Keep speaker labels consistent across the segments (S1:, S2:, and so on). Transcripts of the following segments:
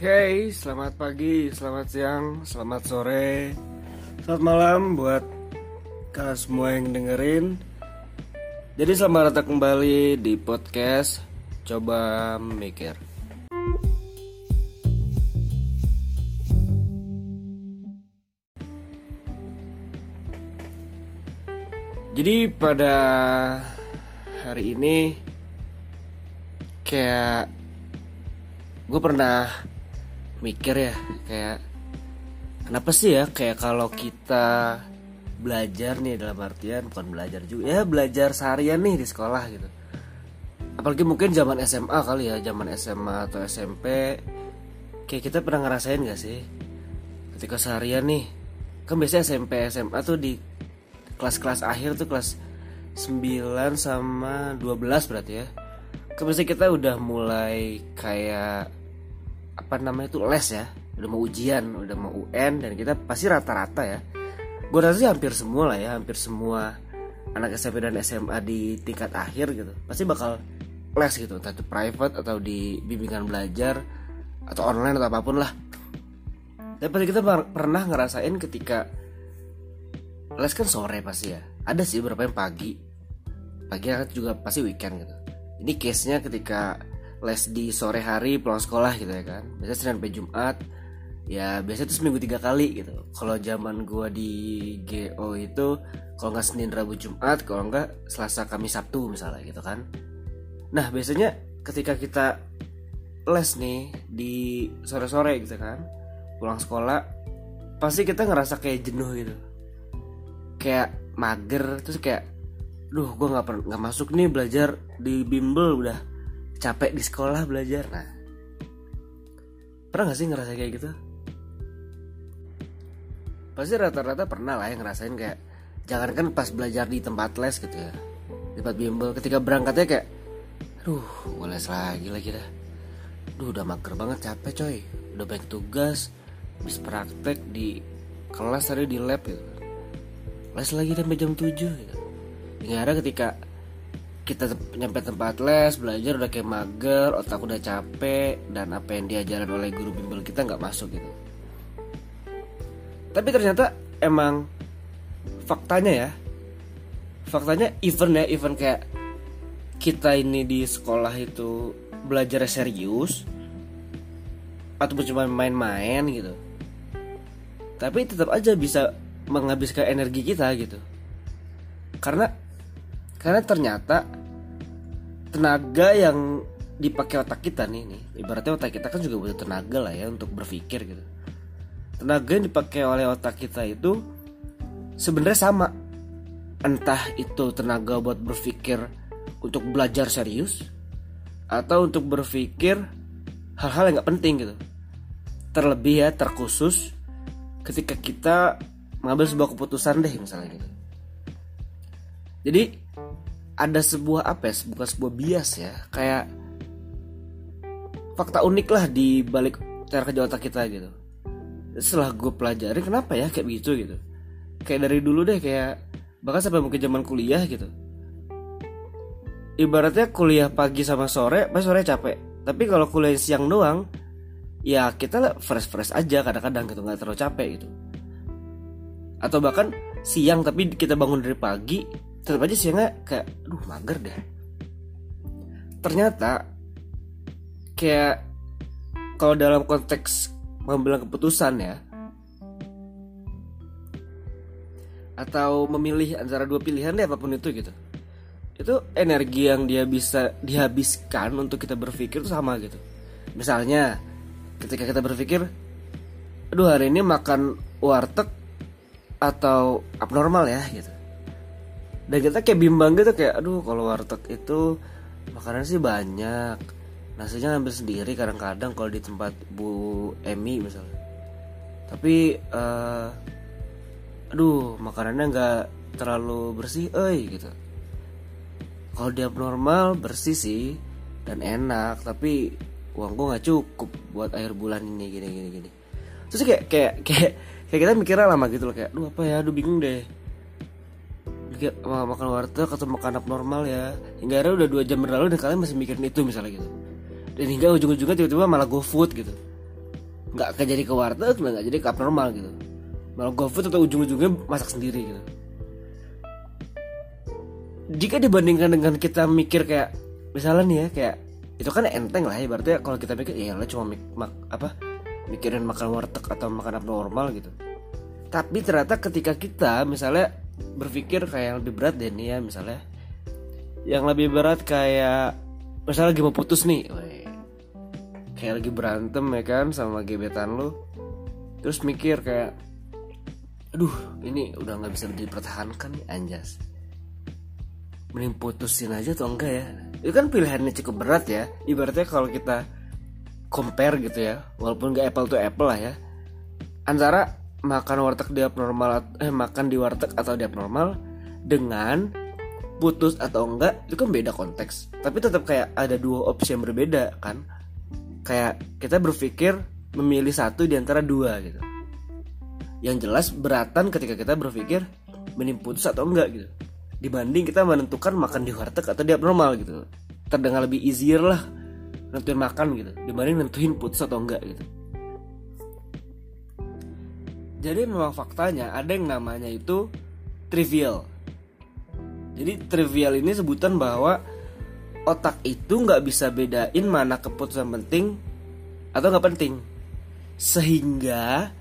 S1: Hey, selamat pagi, selamat siang, selamat sore, selamat malam buat kalian semua yang dengerin. Jadi selamat datang kembali di podcast Coba Mikir. Jadi pada hari ini kayak gue pernah mikir ya kayak kenapa sih ya kayak kalau kita belajar nih dalam artian bukan belajar juga ya belajar seharian nih di sekolah gitu. Apalagi mungkin zaman SMA kali ya zaman SMA atau SMP kayak kita pernah ngerasain gak sih ketika seharian nih kan biasanya SMP SMA tuh di kelas-kelas akhir tuh kelas 9 sama 12 berarti ya. Kan biasanya kita udah mulai kayak apa namanya itu les ya. Udah mau ujian udah mau UN dan kita pasti rata-rata ya. Gue rasa sih hampir semua lah ya hampir semua anak SMP dan SMA di tingkat akhir gitu pasti bakal les gitu. Entah itu private atau di bimbingan belajar atau online atau apa pun lah. Tapi pasti kita pernah ngerasain ketika les kan sore pasti ya. Ada sih beberapa yang pagi. Pagi juga pasti weekend gitu. Ini case nya ketika les di sore hari pulang sekolah gitu ya kan. Biasanya Senin sampai Jumat. Ya biasanya itu seminggu tiga kali gitu. Kalau zaman gua di GO itu kalau nggak Senin Rabu Jumat kalau nggak Selasa Kamis Sabtu misalnya gitu kan. Nah biasanya ketika kita les nih di sore-sore gitu kan pulang sekolah pasti kita ngerasa kayak jenuh gitu. Kayak mager terus kayak duh gue nggak nggak masuk nih belajar di bimbel udah capek di sekolah belajar. Nah pernah gak sih ngerasa kayak gitu? Pasti rata-rata pernah lah yang ngerasain kayak jangan kan pas belajar di tempat les gitu ya di tempat bimbel ketika berangkatnya kayak aduh gue les lagi lagi dah. Duh udah mager banget capek coy. Udah banyak tugas habis praktek di kelas tadi di lab gitu. Les lagi sampai jam 7 gitu. Hingga ada ketika kita nyampe tempat les belajar udah kayak mager otak udah capek dan apa yang diajarin oleh guru bimbel kita nggak masuk gitu. Tapi ternyata emang faktanya ya faktanya even ya even kayak kita ini di sekolah itu belajar serius ataupun cuma main-main gitu. Tapi tetap aja bisa menghabiskan energi kita gitu. Karena karena ternyata tenaga yang dipakai otak kita nih nih. Ibaratnya otak kita kan juga butuh tenaga lah ya untuk berpikir gitu. Tenaga yang dipakai oleh otak kita itu sebenarnya sama. Entah itu tenaga buat berpikir untuk belajar serius atau untuk berpikir hal-hal yang nggak penting gitu. Terlebih ya terkhusus ketika kita mengambil sebuah keputusan deh misalnya gitu. Jadi ada sebuah apa ya bukan sebuah bias ya kayak fakta unik lah di balik cara kerja otak kita gitu. Setelah gue pelajari kenapa ya kayak begitu gitu? Kayak dari dulu deh kayak bahkan sampai mungkin zaman kuliah gitu. Ibaratnya kuliah pagi sama sore pas sore capek. Tapi kalau kuliah siang doang ya kita fresh fresh aja kadang-kadang gitu nggak terlalu capek gitu. Atau bahkan siang tapi kita bangun dari pagi tetap aja siangnya kayak aduh mager deh. Ternyata kayak kalau dalam konteks mengambil keputusan ya atau memilih antara dua pilihan deh apa pun itu gitu itu energi yang dia bisa dihabiskan untuk kita berpikir itu sama gitu. Misalnya ketika kita berpikir aduh hari ini makan warteg atau abnormal ya gitu dan kita kayak bimbang gitu kayak aduh kalau warteg itu makanan sih banyak. Nasinya ngambil sendiri kadang-kadang kalau di tempat Bu Emi misalnya. Tapi uh, aduh makanannya nggak terlalu bersih eh gitu. Kalau dia normal bersih sih dan enak tapi uang gue nggak cukup buat air bulan ini gini gini gini. Terus kayak kayak kayak kayak kita mikirnya lama gitu loh kayak aduh apa ya? Aduh bingung deh makan warteg atau makan abnormal ya. Hingga akhirnya udah dua jam berlalu dan kalian masih mikirin itu misalnya gitu. Dan hingga ujung-ujungnya tiba-tiba malah go food gitu. Nggak jadi ke warteg nggak jadi ke abnormal gitu. Malah GoFood atau ujung-ujungnya masak sendiri gitu. Jika dibandingkan dengan kita mikir kayak misalnya nih ya kayak itu kan enteng lah ya berarti kalau kita mikir ya lah cuma mik, mak, apa mikirin makan warteg atau makan abnormal gitu. Tapi ternyata ketika kita misalnya berpikir kayak lebih berat deh nih ya misalnya. Yang lebih berat kayak misalnya lagi mau putus nih. Kayak lagi berantem ya kan sama gebetan lu. Terus mikir kayak aduh ini udah nggak bisa dipertahankan nih anjas. Mending putusin aja atau enggak ya? Itu kan pilihannya cukup berat ya. Ibaratnya kalau kita compare gitu ya walaupun gak apple to apple lah ya. Antara makan warteg di abnormal eh makan di warteg atau di abnormal dengan putus atau enggak itu kan beda konteks. Tapi tetap kayak ada dua opsi yang berbeda kan? Kayak kita berpikir memilih satu di antara dua gitu. Yang jelas beratan ketika kita berpikir mending putus atau enggak gitu. Dibanding kita menentukan makan di warteg atau di abnormal gitu. Terdengar lebih easier lah nentuin makan gitu dibanding nentuin putus atau enggak gitu jadi memang faktanya ada yang namanya itu trivial. Jadi trivial ini sebutan bahwa otak itu nggak bisa bedain mana keputusan penting atau nggak penting. Sehingga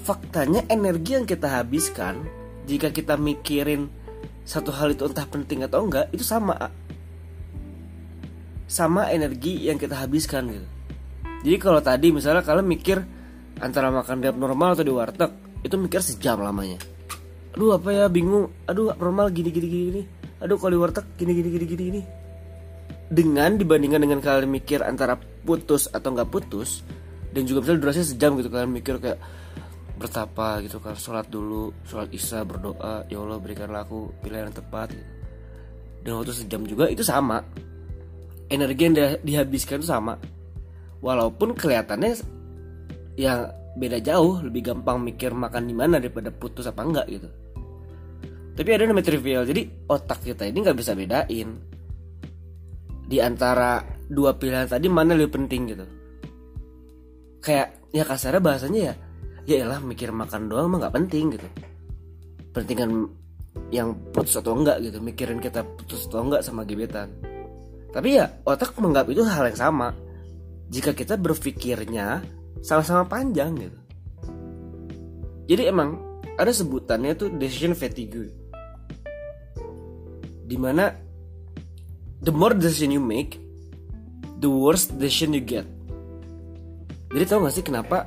S1: faktanya energi yang kita habiskan jika kita mikirin satu hal itu entah penting atau enggak itu sama sama energi yang kita habiskan gitu. Jadi kalau tadi misalnya kalian mikir antara makan di normal atau di warteg itu mikir sejam lamanya. Aduh apa ya bingung. Aduh normal gini gini gini gini. Aduh kalau di warteg gini gini gini gini gini. Dengan dibandingkan dengan kalian mikir antara putus atau nggak putus dan juga misalnya durasinya sejam gitu kalian mikir kayak bertapa gitu kan. Sholat dulu sholat isya berdoa. Ya Allah berikanlah aku pilihan yang tepat gitu. dan waktu sejam juga itu sama. Energi yang dihabiskan itu sama. Walaupun kelihatannya yang beda jauh. Lebih gampang mikir makan di mana daripada putus apa enggak gitu. Tapi ada namanya trivial. Jadi otak kita ini nggak bisa bedain di antara dua pilihan tadi mana lebih penting gitu. Kayak ya kasarnya bahasanya ya ya elah mikir makan doang mah nggak penting gitu. Pentingan yang putus atau enggak gitu. Mikirin kita putus atau enggak sama gebetan. Tapi ya otak menganggap itu hal yang sama. Jika kita berpikirnya sama-sama panjang gitu. Jadi emang ada sebutannya tuh decision fatigue. Di mana the more decision you make the worst decision you get. Jadi tau gak sih kenapa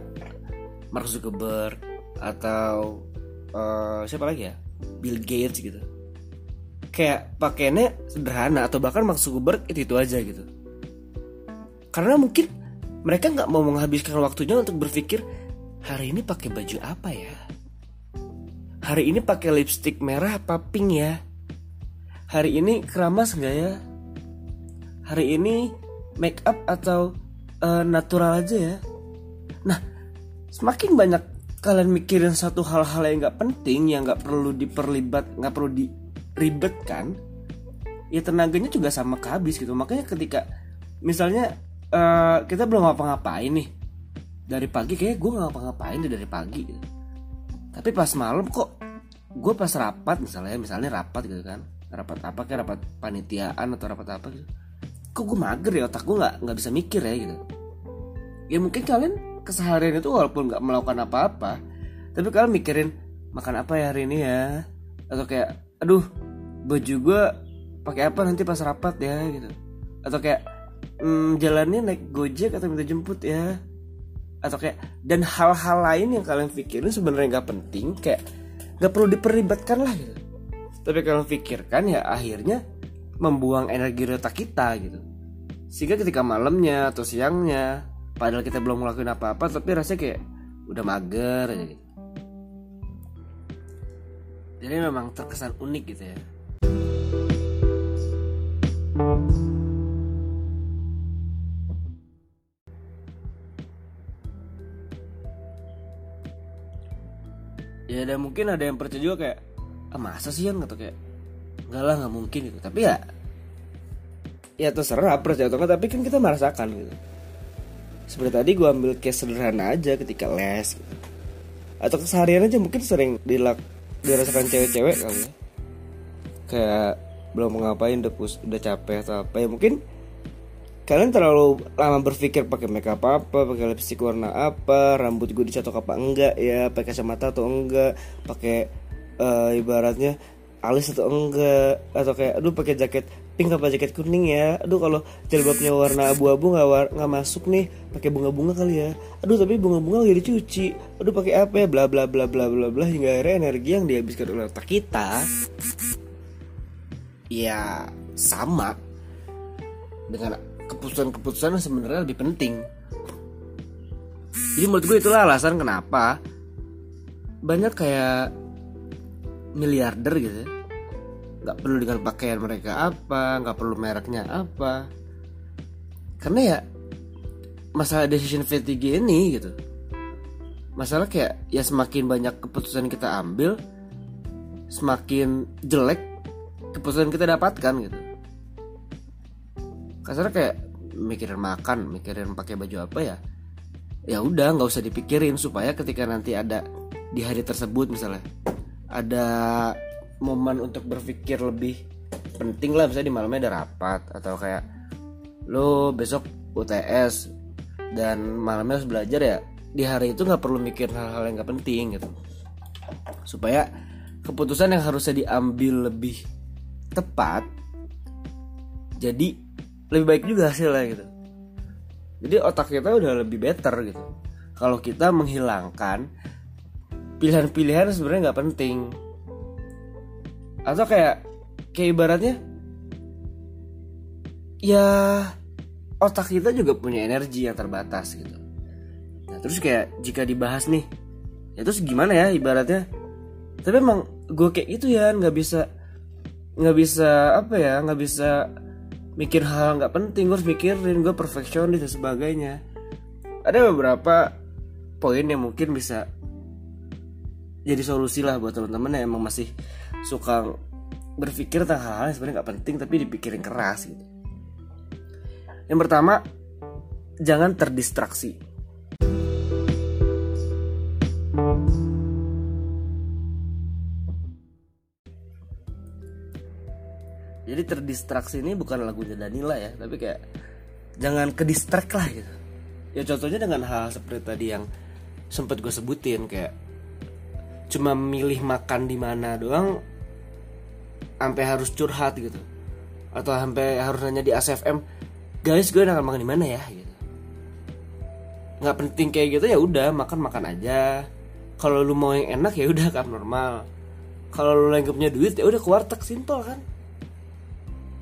S1: Mark Zuckerberg atau uh, siapa lagi ya? Bill Gates gitu. Kayak pakainya sederhana atau bahkan Mark Zuckerberg itu itu aja gitu. Karena mungkin mereka nggak mau menghabiskan waktunya untuk berpikir hari ini pakai baju apa ya? Hari ini pakai lipstick merah apa pink ya? Hari ini keramas nggak ya? Hari ini make up atau uh, natural aja ya? Nah semakin banyak kalian mikirin satu hal-hal yang nggak penting yang nggak perlu diperlibat nggak perlu diribetkan ya tenaganya juga sama kehabis gitu. Makanya ketika misalnya uh, kita belum ngapa-ngapain nih. Dari pagi kayak gue nggak ngapa-ngapain dari pagi gitu. tapi pas malam kok gue pas rapat misalnya misalnya rapat gitu kan. Rapat apa kayak rapat panitiaan atau rapat apa gitu. Kok gue mager ya otak gue nggak nggak bisa mikir ya gitu. Ya mungkin kalian keseharian itu walaupun nggak melakukan apa-apa tapi kalian mikirin makan apa ya hari ini ya? Atau kayak aduh baju gue pakai apa nanti pas rapat ya gitu. Atau kayak hmm, jalannya naik gojek atau minta jemput ya. Atau kayak dan hal-hal lain yang kalian pikirin sebenarnya nggak penting kayak nggak perlu diperlibatkan lah gitu. Tapi kalian pikirkan ya akhirnya membuang energi otak kita gitu. Sehingga ketika malamnya atau siangnya padahal kita belum ngelakuin apa-apa tapi rasanya kayak udah mager aja gitu. Jadi memang terkesan unik gitu ya ya dan mungkin ada yang percaya juga kayak ah masa sih yang atau kayak enggak lah nggak mungkin gitu. Tapi ya ya terserah percaya atau enggak tapi kan kita merasakan gitu. Seperti tadi gue ambil case sederhana aja ketika les gitu. atau keseharian aja mungkin sering dilak dirasakan cewek-cewek kali ya. Kayak belum ngapain udah pus udah capek atau apa ya mungkin kalian terlalu lama berpikir pakai makeup apa pakai lipstick warna apa rambut gue dicatok apa enggak ya pakai kacamata atau enggak pakai uh, ibaratnya alis atau enggak atau kayak aduh pakai jaket pink apa jaket kuning ya. Aduh kalau jilbabnya warna abu-abu nggak nggak masuk nih pakai bunga-bunga kali ya. Aduh tapi bunga-bunga lagi dicuci. Aduh pakai apa ya? Bla bla bla bla bla bla hingga akhirnya energi yang dihabiskan oleh otak kita ya sama dengan keputusan-keputusan sebenarnya lebih penting. Jadi menurut gue itulah alasan kenapa banyak kayak miliarder gitu ya. nggak perlu dengan pakaian mereka apa nggak perlu mereknya apa. Karena ya masalah decision fatigue ini gitu. Masalah kayak ya semakin banyak keputusan kita ambil semakin jelek keputusan kita dapatkan gitu kasarnya kayak mikirin makan mikirin pakai baju apa ya ya udah nggak usah dipikirin supaya ketika nanti ada di hari tersebut misalnya ada momen untuk berpikir lebih penting lah misalnya di malamnya ada rapat atau kayak lo besok UTS dan malamnya harus belajar ya di hari itu nggak perlu mikir hal-hal yang nggak penting gitu. Supaya keputusan yang harusnya diambil lebih tepat jadi lebih baik juga hasilnya gitu. Jadi otak kita udah lebih better gitu. Kalau kita menghilangkan pilihan-pilihan sebenarnya nggak penting. Atau kayak kayak ibaratnya ya otak kita juga punya energi yang terbatas gitu. Nah terus kayak jika dibahas nih ya terus gimana ya ibaratnya? Tapi emang gue kayak gitu ya nggak bisa nggak bisa apa ya nggak bisa mikir hal nggak penting gue harus mikirin gue perfeksionis dan sebagainya ada beberapa poin yang mungkin bisa jadi solusi lah buat teman-teman yang emang masih suka berpikir tentang hal-hal yang sebenarnya nggak penting tapi dipikirin keras gitu. Yang pertama, jangan terdistraksi. Jadi terdistraksi ini bukan lagunya Danila ya, tapi kayak jangan ke distract lah gitu. Ya contohnya dengan hal, -hal seperti tadi yang sempat gue sebutin kayak cuma milih makan di mana doang sampai harus curhat gitu. Atau sampai harus nanya di ASFM guys gue akan makan di mana ya? gitu. Nggak penting kayak gitu ya udah makan makan aja. Kalau lu mau yang enak ya udah kan normal. Kalau lu lagi punya duit ya udah ke warteg simpel kan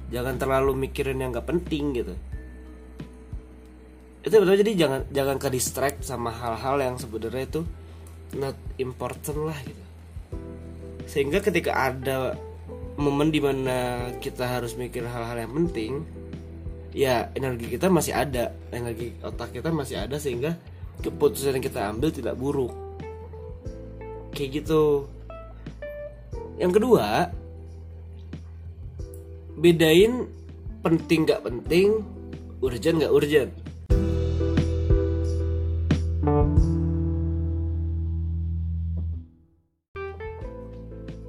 S1: jangan terlalu mikirin yang nggak penting gitu. Itu betul jadi jangan jangan ke distract sama hal-hal yang sebenarnya itu not important lah gitu. Sehingga ketika ada momen di mana kita harus mikir hal-hal yang penting ya energi kita masih ada energi otak kita masih ada sehingga keputusan yang kita ambil tidak buruk. Kayak gitu. Yang kedua bedain penting gak penting urgent gak urgent.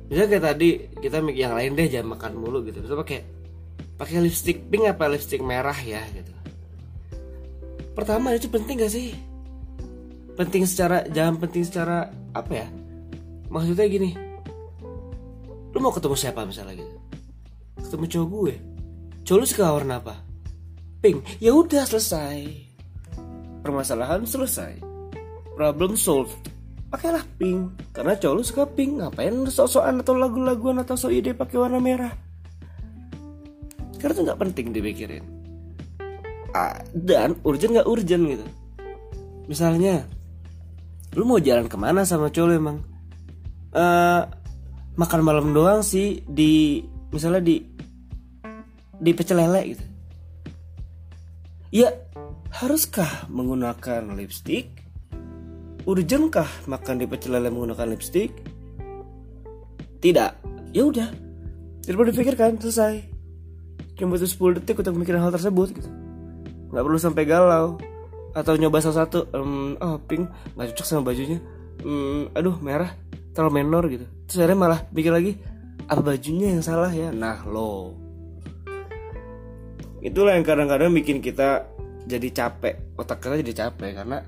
S1: Misalnya kayak tadi kita mikir yang lain deh jangan makan mulu gitu. Bisa pakai pakai lipstick pink apa lipstick merah ya gitu. Pertama itu penting gak sih? Penting secara jangan penting secara apa ya? Maksudnya gini lu mau ketemu siapa misalnya gitu ketemu cowok gue. Cowok lu suka warna apa? Pink. Ya udah selesai. Permasalahan selesai. Problem solved. Pakailah pink. Karena cowok lu suka pink ngapain lu sok-sokan atau lagu-laguan atau so ide pakai warna merah? Karena itu nggak penting dipikirin. Ah, dan urgent nggak urgent gitu. Misalnya lu mau jalan ke mana sama cowok emang? Uh, makan malam doang sih di misalnya di di pecel lele gitu ya haruskah menggunakan lipstick urgentkah makan di pecel lele menggunakan lipstick? Tidak. Ya udah. Tidak perlu dipikirkan, selesai. Cuma butuh 10 detik untuk memikirkan hal tersebut gitu. Gak perlu sampai galau atau nyoba salah satu um, oh pink nggak cocok sama bajunya um, aduh merah terlalu menor gitu terus akhirnya malah mikir lagi apa bajunya yang salah ya nah lo itulah yang kadang-kadang bikin kita jadi capek. Otak kita jadi capek karena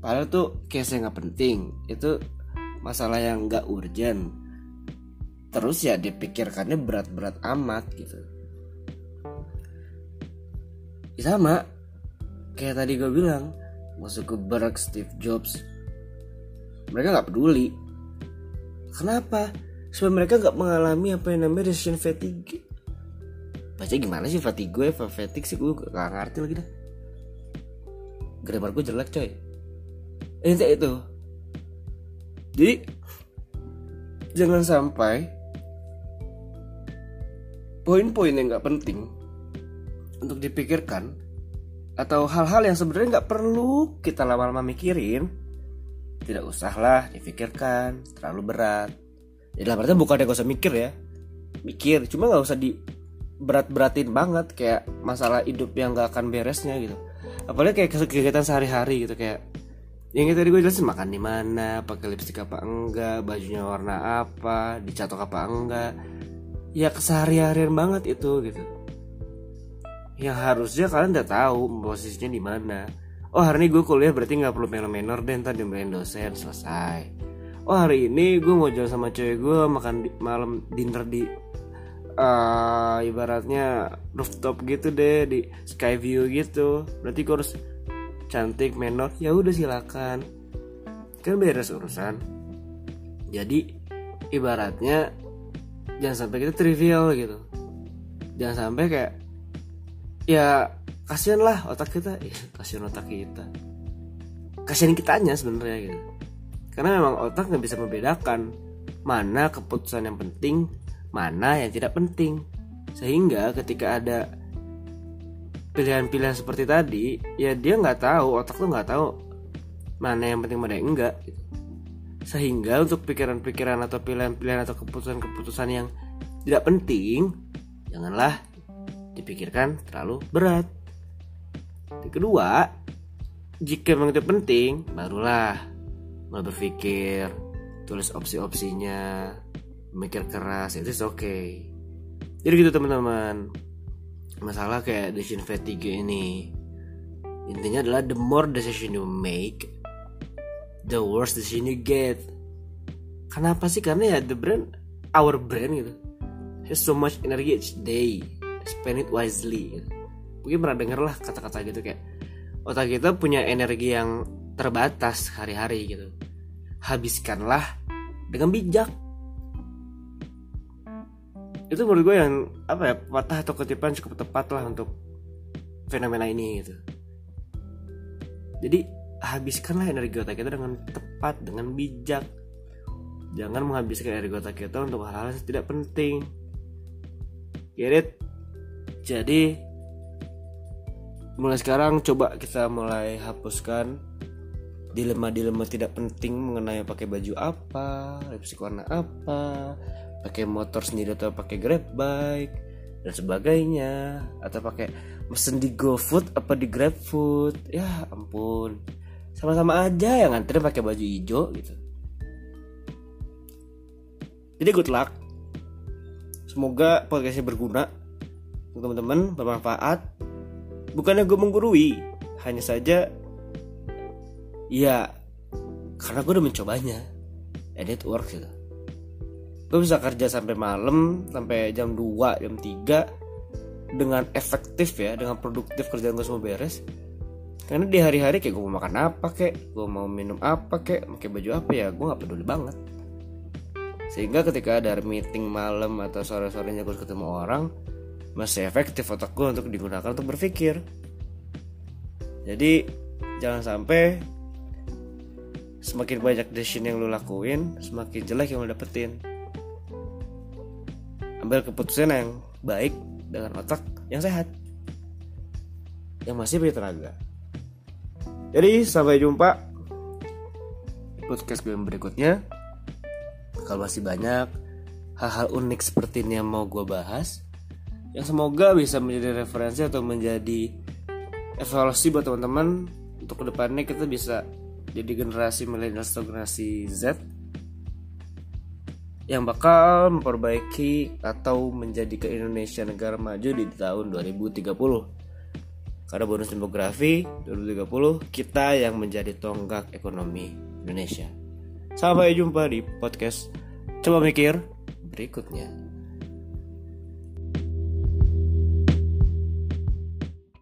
S1: padahal tuh case yang nggak penting. Itu masalah yang nggak urgent. Terus ya dipikirkannya berat-berat amat gitu. Ya sama kayak tadi gue bilang masuk ke Barack Steve Jobs mereka nggak peduli. Kenapa? Supaya mereka nggak mengalami apa yang namanya decision fatigue baca gimana sih fatigue gue? Fatigue sih gue gak ngerti lagi dah. Grammar gue jelek coy. Eh, itu jadi jangan sampai poin-poin yang nggak penting untuk dipikirkan atau hal-hal yang sebenarnya nggak perlu kita lama-lama mikirin tidak usahlah dipikirkan terlalu berat. Jadi lah bukan yang gak usah mikir ya. Mikir cuma nggak usah di berat-beratin banget kayak masalah hidup yang gak akan beresnya gitu. Apalagi kayak kegiatan sehari-hari gitu kayak yang tadi gue jelasin makan di mana pakai lipstick apa enggak bajunya warna apa dicatok apa enggak. Ya kesehari-harian banget itu gitu. Yang harusnya kalian udah tahu posisinya di mana. Oh hari ini gue kuliah berarti nggak perlu menor-menor deh ntar dimarahin dosen selesai. Oh hari ini gue mau jalan sama cewek gue makan di, malam dinner di uh, ibaratnya rooftop gitu deh di sky view gitu. Berarti gue harus cantik menor. Ya udah silakan. Kan beres urusan. Jadi ibaratnya jangan sampai kita trivial gitu. Jangan sampai kayak ya kasihan lah otak kita. Ya kasihan otak kita. Kasihan kitanya sebenarnya gitu. Karena memang otak nggak bisa membedakan mana keputusan yang penting mana yang tidak penting sehingga ketika ada pilihan-pilihan seperti tadi ya dia nggak tahu otak tuh nggak tahu mana yang penting mana yang enggak gitu. sehingga untuk pikiran-pikiran atau pilihan-pilihan atau keputusan-keputusan yang tidak penting janganlah dipikirkan terlalu berat yang kedua jika memang itu penting barulah mulai berpikir tulis opsi-opsinya mikir keras itu oke okay. jadi gitu teman-teman. Masalah kayak decision fatigue ini intinya adalah the more decision you make the worse decision you get. Kenapa sih? Karena ya the brain our brain gitu. Has so much energy each day. Spend it wisely. Mungkin pernah denger lah kata-kata gitu kayak otak kita punya energi yang terbatas hari-hari gitu. Habiskanlah dengan bijak itu menurut gue yang apa ya patah atau ketipan cukup tepat lah untuk fenomena ini gitu. Jadi habiskanlah energi otak kita dengan tepat dengan bijak. Jangan menghabiskan energi otak kita untuk hal-hal yang tidak penting. Get it? Jadi mulai sekarang coba kita mulai hapuskan dilema-dilema tidak penting mengenai pakai baju apa, lipstick warna apa, pakai motor sendiri atau pakai grab bike dan sebagainya. Atau pakai mesen di GoFood apa di GrabFood. Ya ampun. Sama-sama aja yang ngantri pakai baju hijau gitu. Jadi good luck. Semoga podcastnya berguna untuk teman-teman bermanfaat. Bukannya gue menggurui hanya saja ya karena gue udah mencobanya. And it works gitu gue bisa kerja sampai malam sampai jam 2 jam 3 dengan efektif ya dengan produktif kerjaan gue semua beres. Karena di hari-hari kayak gue mau makan apa kek gue mau minum apa kek pakai baju apa ya gue nggak peduli banget. Sehingga ketika ada meeting malam atau sore-sorenya gue ketemu orang masih efektif otak gue untuk digunakan untuk berpikir. Jadi jangan sampai semakin banyak decision yang lo lakuin semakin jelek yang lo dapetin ambil keputusan yang baik dengan otak yang sehat. Yang masih punya tenaga. Jadi sampai jumpa podcast gue berikutnya. Kalau masih banyak hal-hal unik seperti ini yang mau gue bahas yang semoga bisa menjadi referensi atau menjadi evaluasi buat teman-teman untuk ke depannya kita bisa jadi generasi milenial atau generasi Z yang bakal memperbaiki atau menjadi ke Indonesia negara maju di tahun 2030. Karena bonus demografi 2030 kita yang menjadi tonggak ekonomi Indonesia. Sampai jumpa di podcast Coba Mikir berikutnya.